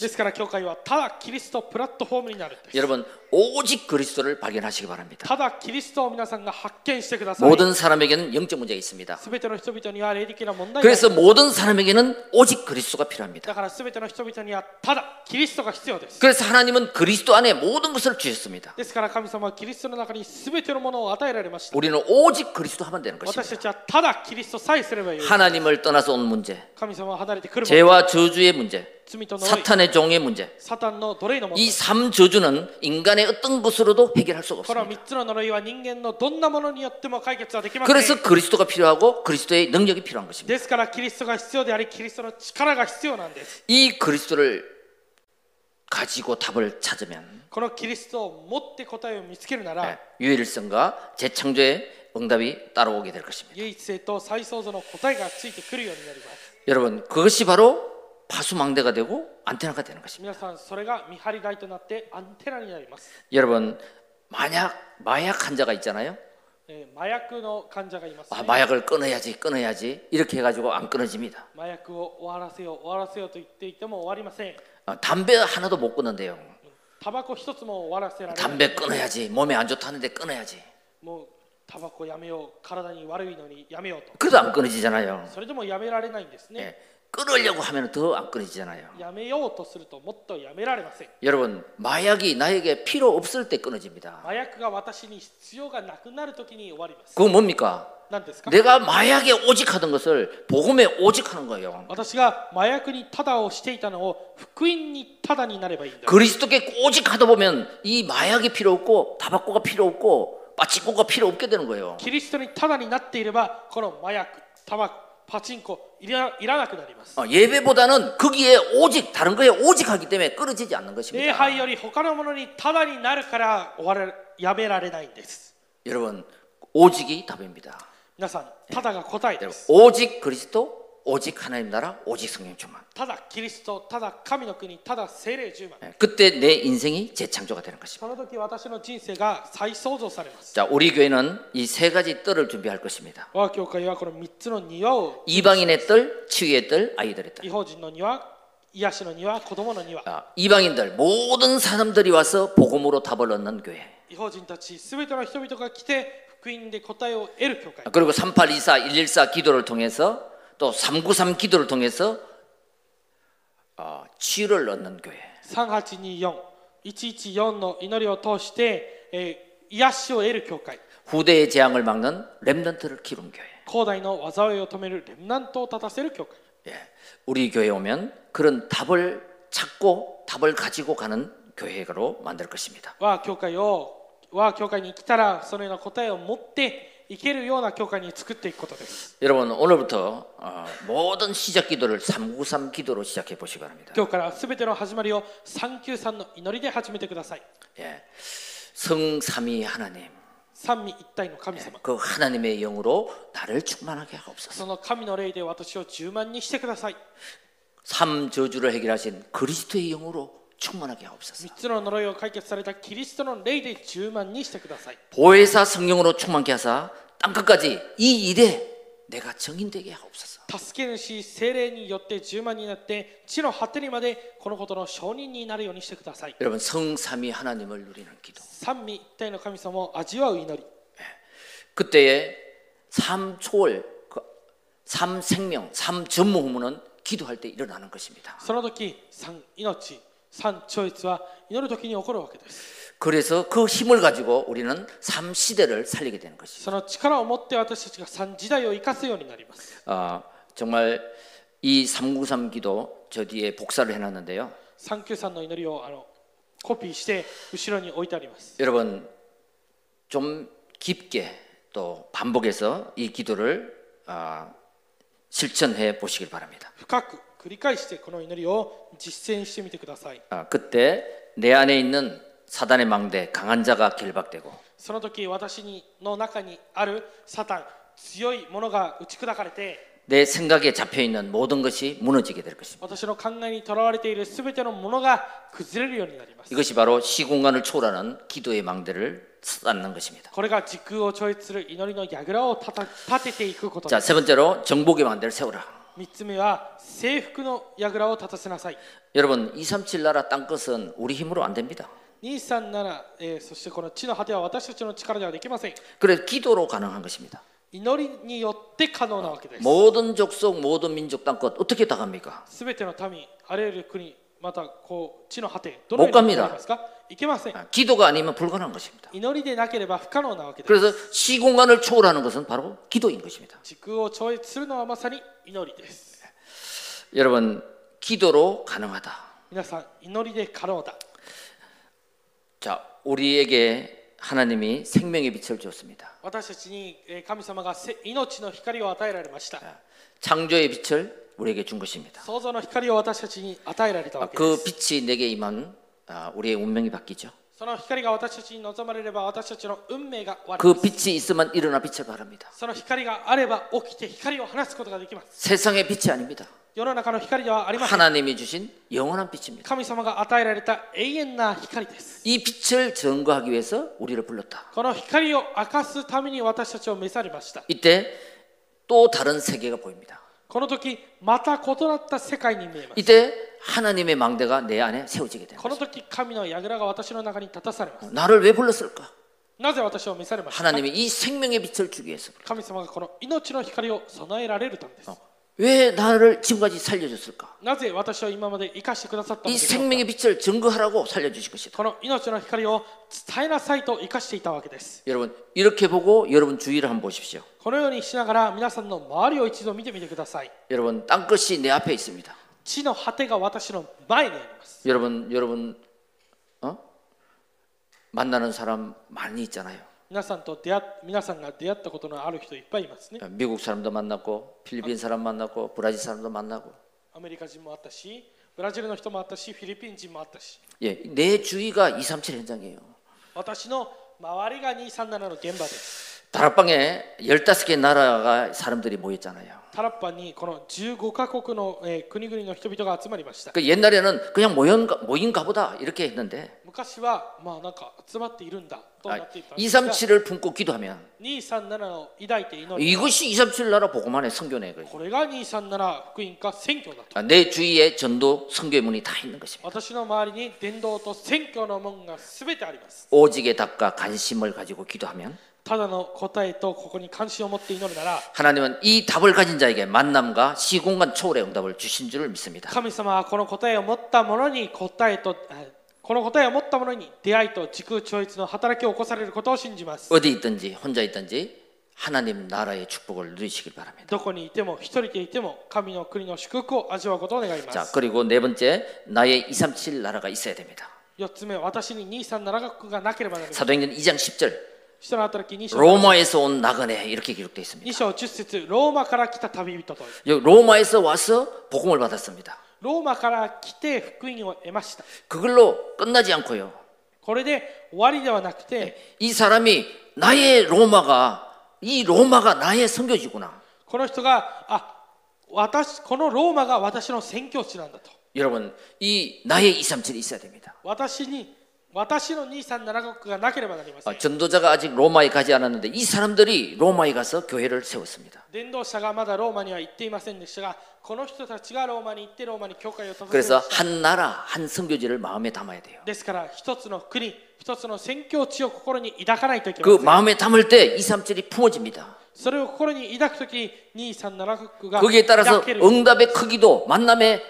여러분 오직 그리스도를 발견하시기 바랍니다. 모든 사람에게는 영적 문제가 있습니다. 그래서 모든 사람에게는 오직 그리스도가 필요합니다. 그래서 하나님은 그리스도 안에 모든 것을 주셨습니다. 우리는 오직 그리스도 하면 되는 것입니다. 하나님을 떠나서 온 문제, 죄와 저주의 문제, 사탄의 종의 문제. 이 3저주는 인간의 어떤 것으로도 해결할 수가 없습니다. 그래서 그리스도가 필요하고 그리스도의 능력이 필요한 것입니다. 이 그리스도를 가지고 답을 찾으면 네, 유일성과 재창조의 응답이 따라오게 될 것입니다. 여러분 그것이 바로 파수망대가 되고 안테나가 되는 것입니다. 皆さんそれが見張り台となってアンテナになります 여러분 만약 마약 환자가 있잖아요. えー麻薬の患者がいます、 아, ね 마약을 끊어야지, 끊어야지 이렇게 해가지고 안 끊어집니다. 麻薬を終わらせよう終わらせようと言っていても終わりません 아, 담배 하나도 못 끊는데요. タバコ一つも終わらせられない 담배 끊어야지, 몸에 안 좋다는데 끊어야지. もうタバコやめよう体に悪いのにやめようと 그래도 안 끊어지잖아요. それでもやめられないんですね、 예, 끊으려고 하면 더 안 끊어지잖아요. やめようとするともっとやめられません 여러분, 마약이 나에게 필요 없을 때 끊어집니다. 麻薬が私に必要がなくなるときに終わります 그건 뭡니까? 何ですか 내가 마약에 오직 하던 것을 복음에 오직 하는 거예요. 私が麻薬にタダをしていたのを福音にタダになればいいんだ 그리스도께 오직 하다 보면 이 마약이 필요 없고 타바코가 필요 없고 빠치코가 필요 없게 되는 거예요. キリストにタダになっていればこの麻薬タバコ パチンコいらいらなくなります 어, 예배보다는 거기에 오직 다른 거에 오직 하기 때문에 끊어지지 않는 礼 것입니다. 拝より他のものにタダになるから終わらやめられないんです 여러분 오직이 답입니다. 皆さんタダが答えで 여러분, す 오직 그리스도, 오직 하나님 나라, 오직 성령 충만. ただキリストただ神の国ただ精霊十万 예, 그때 내 인생이 재창조가 되는 것입니다. その時私の人生が再創造されます 자, 우리 교회는 이 세 가지 뜰을 준비할 것입니다. 我が教会はこの3つの庭を 이방인의 뜰, 치유의 뜰, 아이들의 뜰. 違法人の庭癒しの庭子供の庭 아, 이방인들 모든 사람들이 와서 복음으로 답을 얻는 교회. 違法人たちすべての人々が来て福音で答えを得る教会 아, 그리고 3824, 114 기도를 통해서 또 393 기도를 통해서 어, 치유를 얻는 교회. 3824-114の祈りを通して、えー癒しを得る教会 후대의 재앙을 막는 렘넌트를 기른 교회. 広大の災いを止めるレムナントを立たせる教会 예. 우리 교회에 오면 그런 답을 찾고 답을 가지고 가는 교회로 만들 것입니다. 我が教会を我が教会に来たらそのような答えを持って いけるような教会に作っていくことです 여러분 오늘부터 어, 모든 시작 기도를 393 기도로 시작해 보시기 바랍니다. 今日からすべての始まりを393の祈りで始めてください 예. 성삼위 하나님, 三位一体の神様 그 하나님의 영으로 나를 충만하게 하옵소서. その神の霊で私を10万にしてください 삼 저주를 해결하신 그리스도의 영으로 충만하게 하옵소서. 3つの呪いを解決されたキリストの霊で10万にしてください 보혜사 성령으로 충만케 하사 땅 끝까지 이 일에 내가 정인되게 하옵소서. 助け主精霊によって10万になって地の果てにまでこのことの証人になるようにしてください 여러분 성삼위 하나님을 누리는 기도. 三位一体の神様を味わう祈り 그때에 삼초월, 그 삼생명, 삼전무후무는 기도할 때 일어나는 것입니다. その時三命 三超越は祈る時に起こるわけです 그래서 그 힘을 가지고 우리는 삼 시대를 살리게 되는 것입니다. その力を持って私たちが三時代を生かすようになります 아, 정말 이 393 기도 저 뒤에 복사를 해놨는데요. 393の祈りをあのコピーして後ろに置いてあります 여러분 좀 깊게 또 반복해서 이 기도를 아, 실천해 보시길 바랍니다. 深く 繰り返してこの祈りを実践してみてください 아, 그때 내 안에 있는 사단의 망대 강한 자가 결박되고 その時私にの中にあるサタン強いものが打ち砕かれて 내 생각에 잡혀 있는 모든 것이 무너지게 될 것입니다. 私の考えにとらわれているすべてのものが崩れるようになります 이것이 바로 시공간을 초월하는 기도의 망대를 쌓는 것입니다. これが時空を超越する祈りの櫓を立た立てていくことで 자, す 세 번째로 정복의 망대를 세우라. 3つ目は征服の櫓を立たせなさい 여러분, 237 나라 땅 것은 우리 힘으로 안 됩니다. 237、えーそしてこの地の果ては私たちの力ではできません 그래서 기도로 가능한 것입니다. 祈りによって可能なわけです 모든 족속, 모든 민족 땅 것 어떻게 다 갑니까? すべての民あらゆる国 またこう地の果てどのよう 못 に 갑니다 行きますかいけません 아, 기도가 아니면 불가능한 것입니다. 祈りでなければ不可能なわけです 그래서 시공간을 초월하는 것은 바로 기도인 것입니다. 時空を超越するのはまさに祈りです 여러분, 기도로 가능하다. 皆さん祈りで可能だ 자, 우리에게 하나님이 생명의 빛을 주었습니다. 私たちにえー神様がせ命の光を与えられました 창조의 빛을 우리에게 준 것입니다. 그 빛이 내게 임한 아, 우리의 운명이 바뀌죠. 그 빛이 있으면 일어나 빛을 바랍니다. 세상의 빛이 아닙니다. 하나님이 주신 영원한 빛입니다. 이 빛을 증거하기 위해서 우리를 불렀다. 이때 또 다른 세계가 보입니다. この時また異なった世界に見えます 이때 하나님의 망대가 내 안에 세워지게 됩니다. この時神の櫓が私の中に立たされます 나를 왜 불렀을까? なぜ私を召されましたか 하나님이 이 생명의 빛을 주기 위해서. 神様がこの命の光を備えられるためです 왜 나를 지금까지 살려줬을까? 이 생명의 빛을 증거하라고 살려주신 것이다. 여러분 이렇게 보고 여러분 주위를 한번 보십시오. 여러분 땅 것이 내 앞에 있습니다. 여러분 여러분 어? 만나는 사람 많이 있잖아요. 皆さんと出会っ皆さんが出会ったことのある人いっぱいいますね 미국 사람도 만났고 필리핀 사람 만났고 브라질 사람도 만나고 アメリカ人もあったしブラジルの人もあったしフィリピン人もあったし 예, 내 주위가 237 현장이에요. 私の周りが237の現場です 다락방에 15개 나라가 사람들이 모였잖아요. タラッパにこの15カ国の、えー国々の人々が集まりました 그 옛날에는 그냥 모인가, 모인가 보다 이렇게 했는데 昔 はまあなんか集まっているんだとな 아, っていたんですが 237을 품고 기도하면 237を抱いて祈り 이것이 237 나라 보고만의 성교네 거예요. これが237福音か選挙だと 아, 내 주위에 전도 성교의 문이 다 있는 것입니다. 私の周りに伝道と選挙の門が全てあります 오직의 답과 관심을 가지고 기도하면 ただの答えとここに関心を持って祈るなら 하나님은 이 답을 가진 자에게 만남과 시공간 초월의 응답을 주신 줄을 믿습니다. 神様はこの答えを持った者に答えとえ この答えを持った者に出会いと時空超越の働きを起こされることを信じます 어디 있든지 혼자 있든지 하나님 나라의 축복을 누리시길 바랍니다. どこにいても一人でいても神の国の祝福を味わうことを願いま 자 す 그리고 네 번째 나의 237 나라가 있어야 됩니다. 4つ目私に237学がなければなりません 사도행전 2장 10절 人の働き2章 로마에서 온 나그네 이렇게 기록되어 있습니다. 2章10節ローマから来た旅人と 여기 로마에서 와서 복음을 받았습니다. ローマから来て福音を得ました 그걸로 끝나지 않고요. これで終わりではなくて 이 사람이 나의 로마가 이 로마가 나의 선교지구나. この人があ私このローマが私の宣教地なんだと 여러분 이 나의 237이 있어야 됩니다. 私に 어, 전도자가 아직 로마에 가지 않았는데 이 사람들이 로마에 가서 교회를 세웠습니다. 그래서 한 나라 한 선교지를 마음에 담아야 돼요. 그 마음에 담을 때 2, 3절이 품어집니다. 거기에 따라서 응답의 크기도 만남의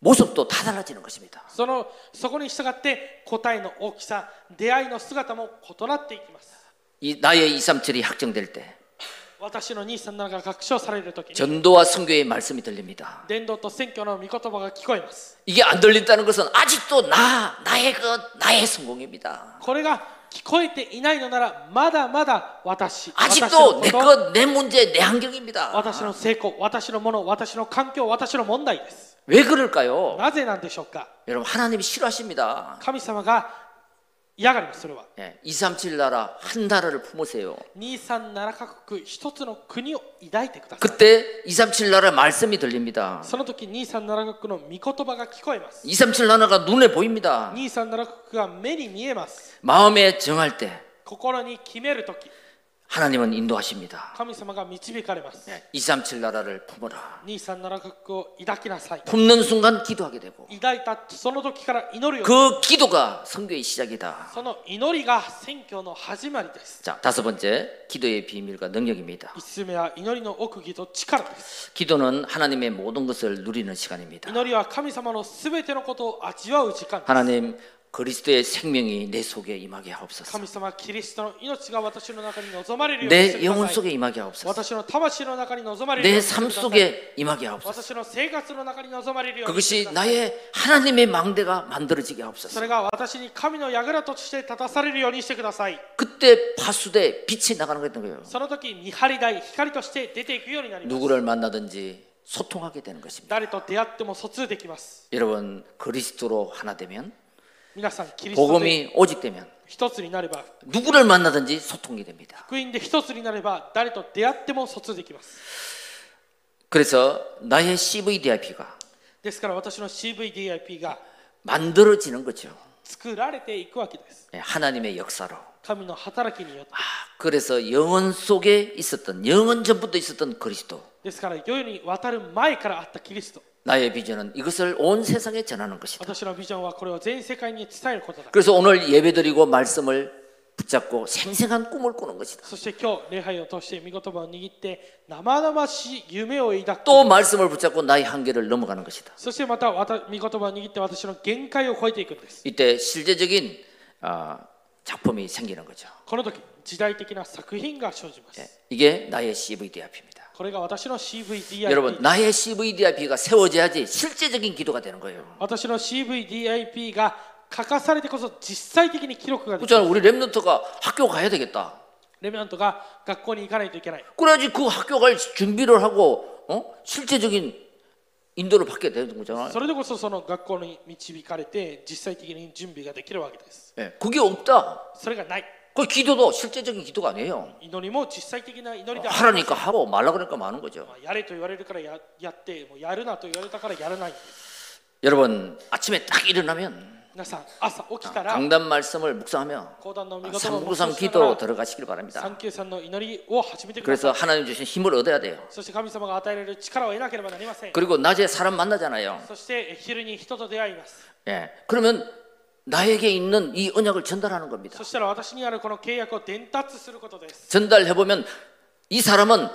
모습도 다 달라지는 것입니다. そのそこに従って答えの大きさ出会いの姿も異なっていきます 이 나의 237이 확정될 때 私の237が確証されるときに 전도와 선교의 말씀이 들립니다. 伝道と選挙の御言葉が聞こえます 이게 안 들린다는 것은 아직도 나 나의 그 나의 성공입니다. これが聞こえていないのならまだまだ私私の 아직도 こ 내 と 것 내 문제 내 환경입니다. 私の成功私のもの私の環境私の問題です 왜 그럴까요? なぜなんでしょうか 여러분 하나님이 싫어하십니다. 神様が嫌がりますそれは 예, 237 나라 한 나라를 품으세요. 237カ国一つの国を抱いてください 그때 237 나라 말씀이 들립니다. その時237国の御言葉が聞こえます 237 나라가 눈에 보입니다. 237国が目に見えます 마음에 정할 때 心に決める時 하나님은 인도하십니다. 神様が導かれます 237 나라를 품어라. 237国を抱きなさい 품는 순간 기도하게 되고 抱いたその時から祈るよ 그 기도가 선교의 시작이다. その祈りが宣教の始まりです 자, 다섯 번째 기도의 비밀과 능력입니다. 5つ目は祈りの奥義と力です 기도는 하나님의 모든 것을 누리는 시간입니다. 祈りは神様のすべてのことを味わう時間です 하나님 그리스도의 생명이 내 속에 임하게 하옵소서. 내 영혼 속에 임하게 하옵소서. 내 삶 속에 임하게 하옵소서. 그것이 나의 하나님의 망대가 만들어지게 하옵소서. 그때 파수대 빛이 나가는 거였던 거예요. 누구를 만나든지 소통하게 되는 것입니다. 여러분 그리스도로 하나 되면 복음이 오직되면 누구를 만나든지 소통이 됩니다. 그래서 나의 CVDIP가 만들어지는 거죠. 예, 하나님의 역사로. 아, 그래서 영혼 속에 있었던 영혼 전부터 있었던 그리스도. 나의 비전은 이것을 온 세상에 전하는 것이다. 그래서 오늘 예배드리고 말씀을 붙잡고 생생한 꿈을 꾸는 것이다. 또 말씀을 붙잡고 나의 한계를 넘어가는 것이다. 이때 실제적인 아, 작품이 생기는 거죠. 이게 나의 CVD 앞입니다. これが私の CVDIP 여러분 나의 CVDIP가 세워져야지 실제적인 기도가 되는 거예요. 私の CVDIP が書かされてこそ実際的に記録ができる 그렇잖아요. 우리 랩런트가 학교 가야 되겠다. レミナントが学校に行かないといけない 그래야지 그 학교 갈 준비를 하고 어? 실제적인 인도를 받게 되는 거잖아요. それでこそその学校に導かれて実際的に準備ができるわけです 예, 그게 없다. それがない 그 기도도 실제적인 기도가 아니에요. 祈りも実際的な祈りである 하라니까 하고 말라 그러니까 마는 거죠. まあやれと言われるからややってもうやるなと言われたからやらないんです 여러분 아침에 딱 일어나면 皆さん朝起きたら 강단 말씀을 묵상하며 講談の御 아, 言葉を 삼구상 黙想しなが 기도로 ら 들어가시길 바랍니다. 三級さんの祈りを始めてください 그래서 하나님 주신 힘을 얻어야 돼요. そして神様が与えられる力を得なければなりません 그리고 낮에 사람 만나잖아요. そしてえ昼に人と出会います 예. 그러면 나에게 있는 이 언약을 전달하는 겁니다. 전달해 보면 이 사람은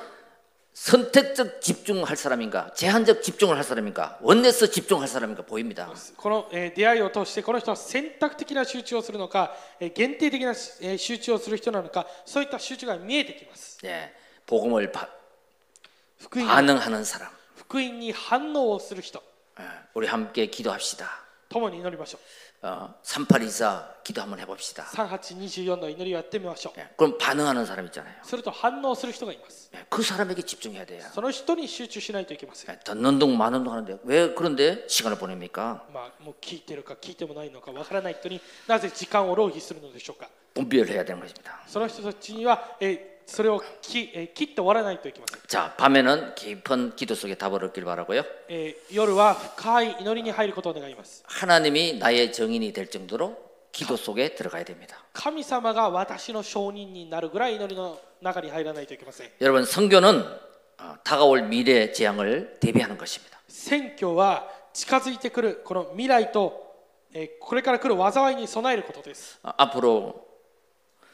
선택적 집중할 사람인가, 제한적 집중을 할 사람인가, 원내서 집중할 사람인가 보입니다. この出会いを通してこの人は選択的な集中をするのか限定的な集中をする人なのかそういった集中が見えてきます 네, 복음을 바, 반응하는 사람. 福音に反応をする人 우리 함께 기도합시다. 共に祈りましょう。 어, 3824 기도 한번 해봅시다. 3824の祈りをやってみましょう 예. 그럼 반응하는 사람 있잖아요. すると反応する人がいます 예. 그 사람에게 집중해야 돼요. その人に集中しないといけません 예. 듣는 둥 마는 둥 하는데 왜 그런데 시간을 보냅니까? まあもう聞いてるか聞いてもないのかわからない人になぜ時間を浪費するのでしょうか 분별해야 되는 것입니다. その人たちには、えー それをき、えー切って終わらないといけません、 자, 밤에는 깊은 기도 속에 답을 얻길 바라고요. えー夜は深い祈りに入ることを願います 하나님이 나의 정인이 될 정도로 기도 속에 들어가야 됩니다. 神様が私の証人になるぐらい祈りの中に入らないといけません 여러분 성교는 어, 다가올 미래 재앙을 대비하는 것입니다. 選挙は近づいてくるこの未来と、えーこれから来る災いに備えることです 어, 앞으로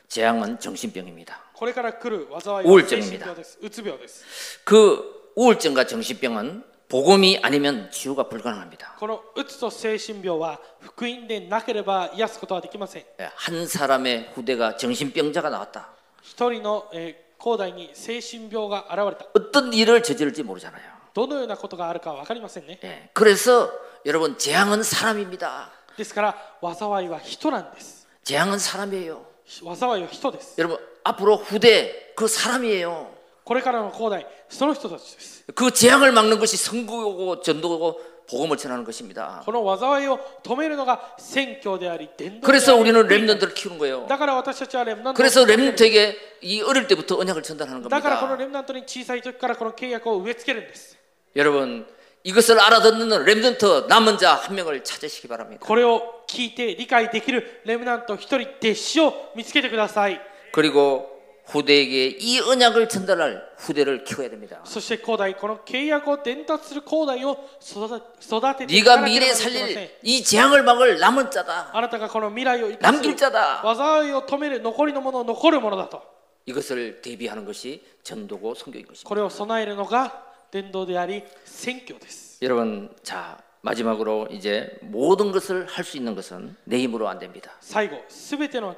재앙은 정신병입니다. これから来る災いは 우울증 精 입니다 神病ですうつ病です 그 우울증과 정신병은 복음이 아니면 치유가 불가능합니다. このうつと精神病は福音でなければ癒すことはできません 예, 한 사람의 후대가 정신병자가 나왔다. 一人の、えー広大に精神病が現れた 어떤 일을 저지를지 모르잖아요. どのようなことがあるか分かりませんね 예, 그래서 여러분 재앙은 사람입니다. ですから災いは人なんです 재앙은 사람이에요. 災いは人です 여러분 앞으로 후대 그 사람이에요. これからの広大その人たちです 그 재앙을 막는 것이 선구고 전도고 복음을 전하는 것입니다. この災いを止めるのが宣教であり伝道であり 그래서 우리는 렘넌트를 키우는 거예요. だから私たちはレムナントを 그래서 렘넌트에게 이 어릴 때부터 언약을 전달하는 だからこの 겁니다. レムナントに小さい時からこの契約を植え付けるんです 여러분 이것을 알아듣는 렘넌트 남은 자 한 명을 찾으시기 바랍니다. これを聞いて理解できるレムナント一人弟子を見つけてください 그리고 후대에게 이 언약을 전달할 후대를 키워야 됩니다. そして広大この契約を伝達する広大を育て育てていか 네가 なけれ 미래 ばなりません 살릴 이 재앙을 막을 남은 자다. あなたがこの未来を生かす 남길 자다. 災いを止める残りのものを残るものだと 이것을 대비하는 것이 전도고 선교인 것입니다. これを備えるのが伝道であり宣教です 여러분 자 마지막으로 이제 모든 것을 할 수 있는 것은 내 힘으로 안 됩니다. 最後すべての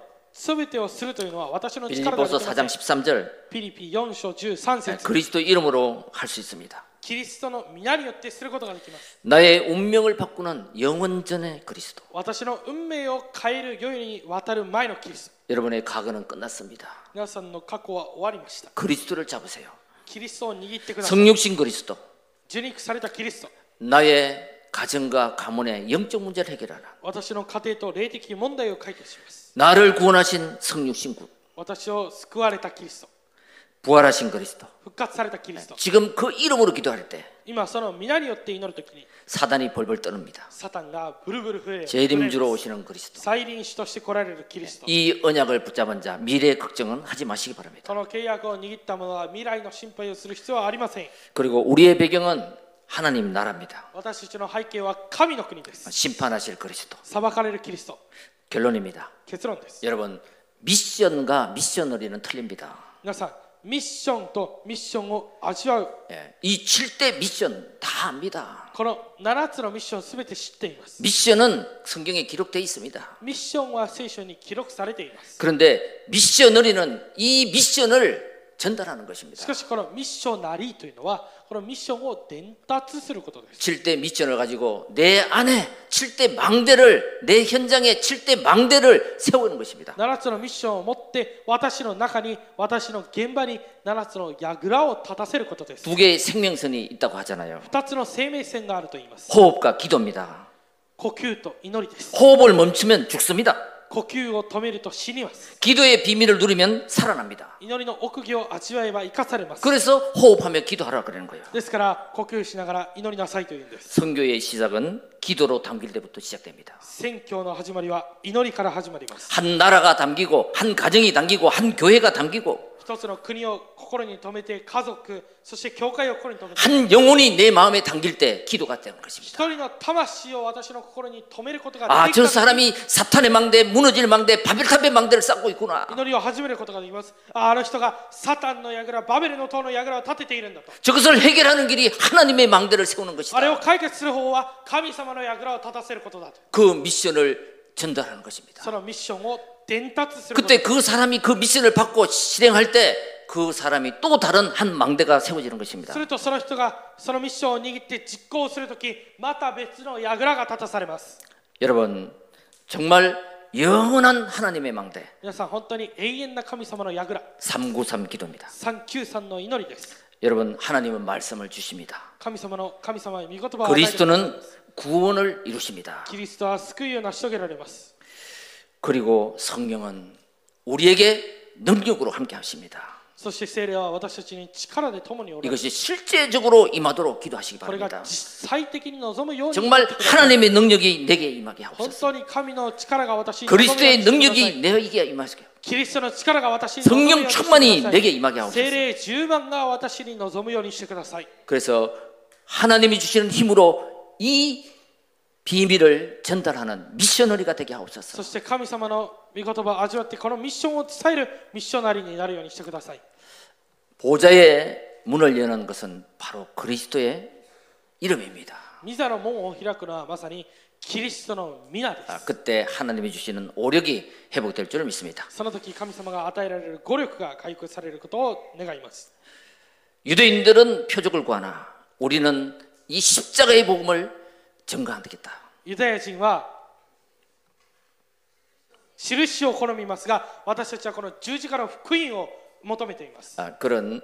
빌리보서 4장 13절 그리스도 이름으로 할 수 있습니다. 나의 운명을 바꾸는 영원전의 그리스도. 여러분의 과거는 끝났습니다. 그리스도를 잡으세요. 성육신 그리스도. 나의 가정과 가문의 영적 문제를 해결하라. 私の家庭と霊的問題を解決します 나를 구원하신 성육신 구. 私を救われたキリスト 부활하신 그리스도. 復活されたキリスト 지금 그 이름으로 기도할 때 今その皆によって祈るときに 사단이 벌벌 떠납니다. サタンがブルブル震え 재림주로 오시는 그리스도. 再臨主として来られるキリスト 이 언약을 붙잡은 자 미래 걱정은 하지 마시기 바랍니다. この契約を握った者は未来の心配をする必要はありません 그리고 우리의 배경은 하나님 나라입니다. 私たちの背景は神の国です 심판하실 그리스도. 裁かれるキリスト 결론입니다. 結論です 여러분 미션과 미셔너리는 틀립니다. 皆さんミッションとミッションを味わう 예, 이 7대 미션 다 압니다. この7つのミッションを全て知っています 미션은 성경에 기록되어 있습니다. ミッションは聖書に記録されています 그런데 미셔너리는 이 미션을 전달하는 し 것입니다. かしこのミッショナリーというのはこのミッションを伝達することです 7대 미션을 가지고 내安 7대 망대를 내 현장에 7대 망대를 세우는 것입니다. 7つのミッションを持って私の中に私の現場に7つの櫓を立たせることです 두 개의 생명선이 있다고 하잖아요. 2つの生命線があると言います 호흡과 기도입니다. 呼吸と祈りです 호흡을 멈추면 죽습니다. 呼吸を止めると死にます 기도의 비밀을 누리면 살아납니다. 祈りの奥義を味わえば生かされます 그래서 호흡하며 기도하라 그러는 거예요. ですから呼吸しながら祈りなさいというんです 선교의 시작은 기도로 담길 때부터 시작됩니다. 宣教の始まりは祈りから始まります 한 나라가 담기고 한 가정이 담기고 한 교회가 담기고 一つの国を心に留めて家族そして教会を心に留めて 한 영혼이 내 마음에 담길 때 기도가 되는 것입니다. 一人の魂を私の心に留めることが 아, でき 저 た 사람이 사탄의 망대, 무너질 망대, 바벨탑의 망대를 쌓고 있구나. 祈りを始めることができますああの人がサタンの櫓バベルの塔の櫓を立てているんだと 저것을 해결하는 길이 하나님의 망대를 세우는 あれを 것이다. 解決する方は神様の櫓を立たせることだと 그 미션을 전달하는 것입니다. そのミッションを伝達すること 그때 그 사람이 그 미션을 받고 실행할 때 그 사람이 또 다른 한 망대가 세워지는 것입니다. するとその人がそのミッションを握って実行するときまた別の櫓が立たされます 여러분 정말 영원한 하나님의 망대皆さん本当に永遠な神様の櫓 393 기도입니다. 393の祈りです 여러분 하나님은 말씀을 주십니다. 神様の神様へ御言葉を与えてください 그리스도는 구원을 이루십니다. キリストは救いを成し遂げられます 그리고 성령은 우리에게 능력으로 함께 하십니다. そして聖霊は私たちに力で共におられる 이것이 실제적으로 임하도록 기도하시기 これが 바랍니다. 実際的に望むように 정말 祈ってください 하나님의 능력이 내게 임하게 本 하옵소서. 当に神の力が私に望むように 그리스도의 してください 능력이 내게 임하시게. キリストの力が私に望むよう 성령 にしてくだ 충만이 さい 내게 임하게 聖 하옵소서. 霊十万が私に望むようにしてください 그래서 하나님이 주시는 힘으로 이 비밀을 전달하는 미셔너리가 되게 하옵소서. そして神様の御言葉を味わってこのミッションを伝えるミッショナリーになるようにしてください 보좌의 문을 여는 것은 바로 그리스도의 이름입니다. ミザの門を開くのはまさにキリストの皆です 아, 그때 하나님이 주시는 오력이 회복될 줄 믿습니다. その時神様が与えられる語力が回復されることを願います 유대인들은 표적을 구하나 우리는 이 십자가의 복음을 증거하겠다. ユダヤ人は印を好みますが私たちはこの十字架の福音を求めています 아, 그런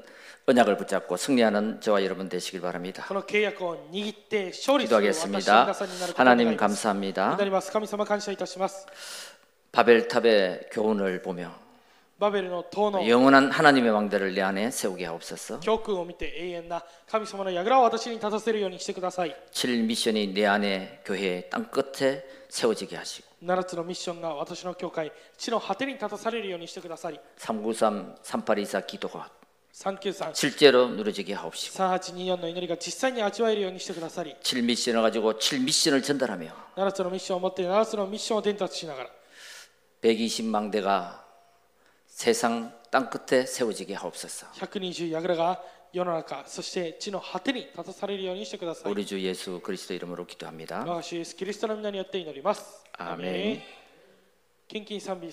언약을 붙잡고 승리하는 저와 여러분 되시길 바랍니다. この契約を握って勝利する私の 기도하겠습니다. 皆さんになることを願い 하나님 ます 감사합니다. 祈ります神様感謝いたします 바벨탑의 교훈을 보며 バベルの塔の 영원한 하나님의 왕대를 내 안에 세우게 하옵소서. 教訓を見て永遠な神様の櫓を私に立たせるようにしてください 7 미션이 내 안에 교회 땅 끝에 세워지게 하시고 7つのミッションが私の教会地の果てに立たされるようにしてください 393 3824 기도가 393 실제로 누려지게 하옵시고 3824の祈りが実際に味わえるようにしてくださり 7 미션을 가지고 7 미션을 전달하며 7つのミッションを持って7つのミッションを伝達しながら 120망대가 세상 땅 끝에 세워지게 하옵소서. 120櫓が世の中そして地の果てに立たされるようにしてください 우리 주 예수 그리스도 이름으로 기도합니다. 我が主イエスキリストの皆によって祈りますアーメン献金賛美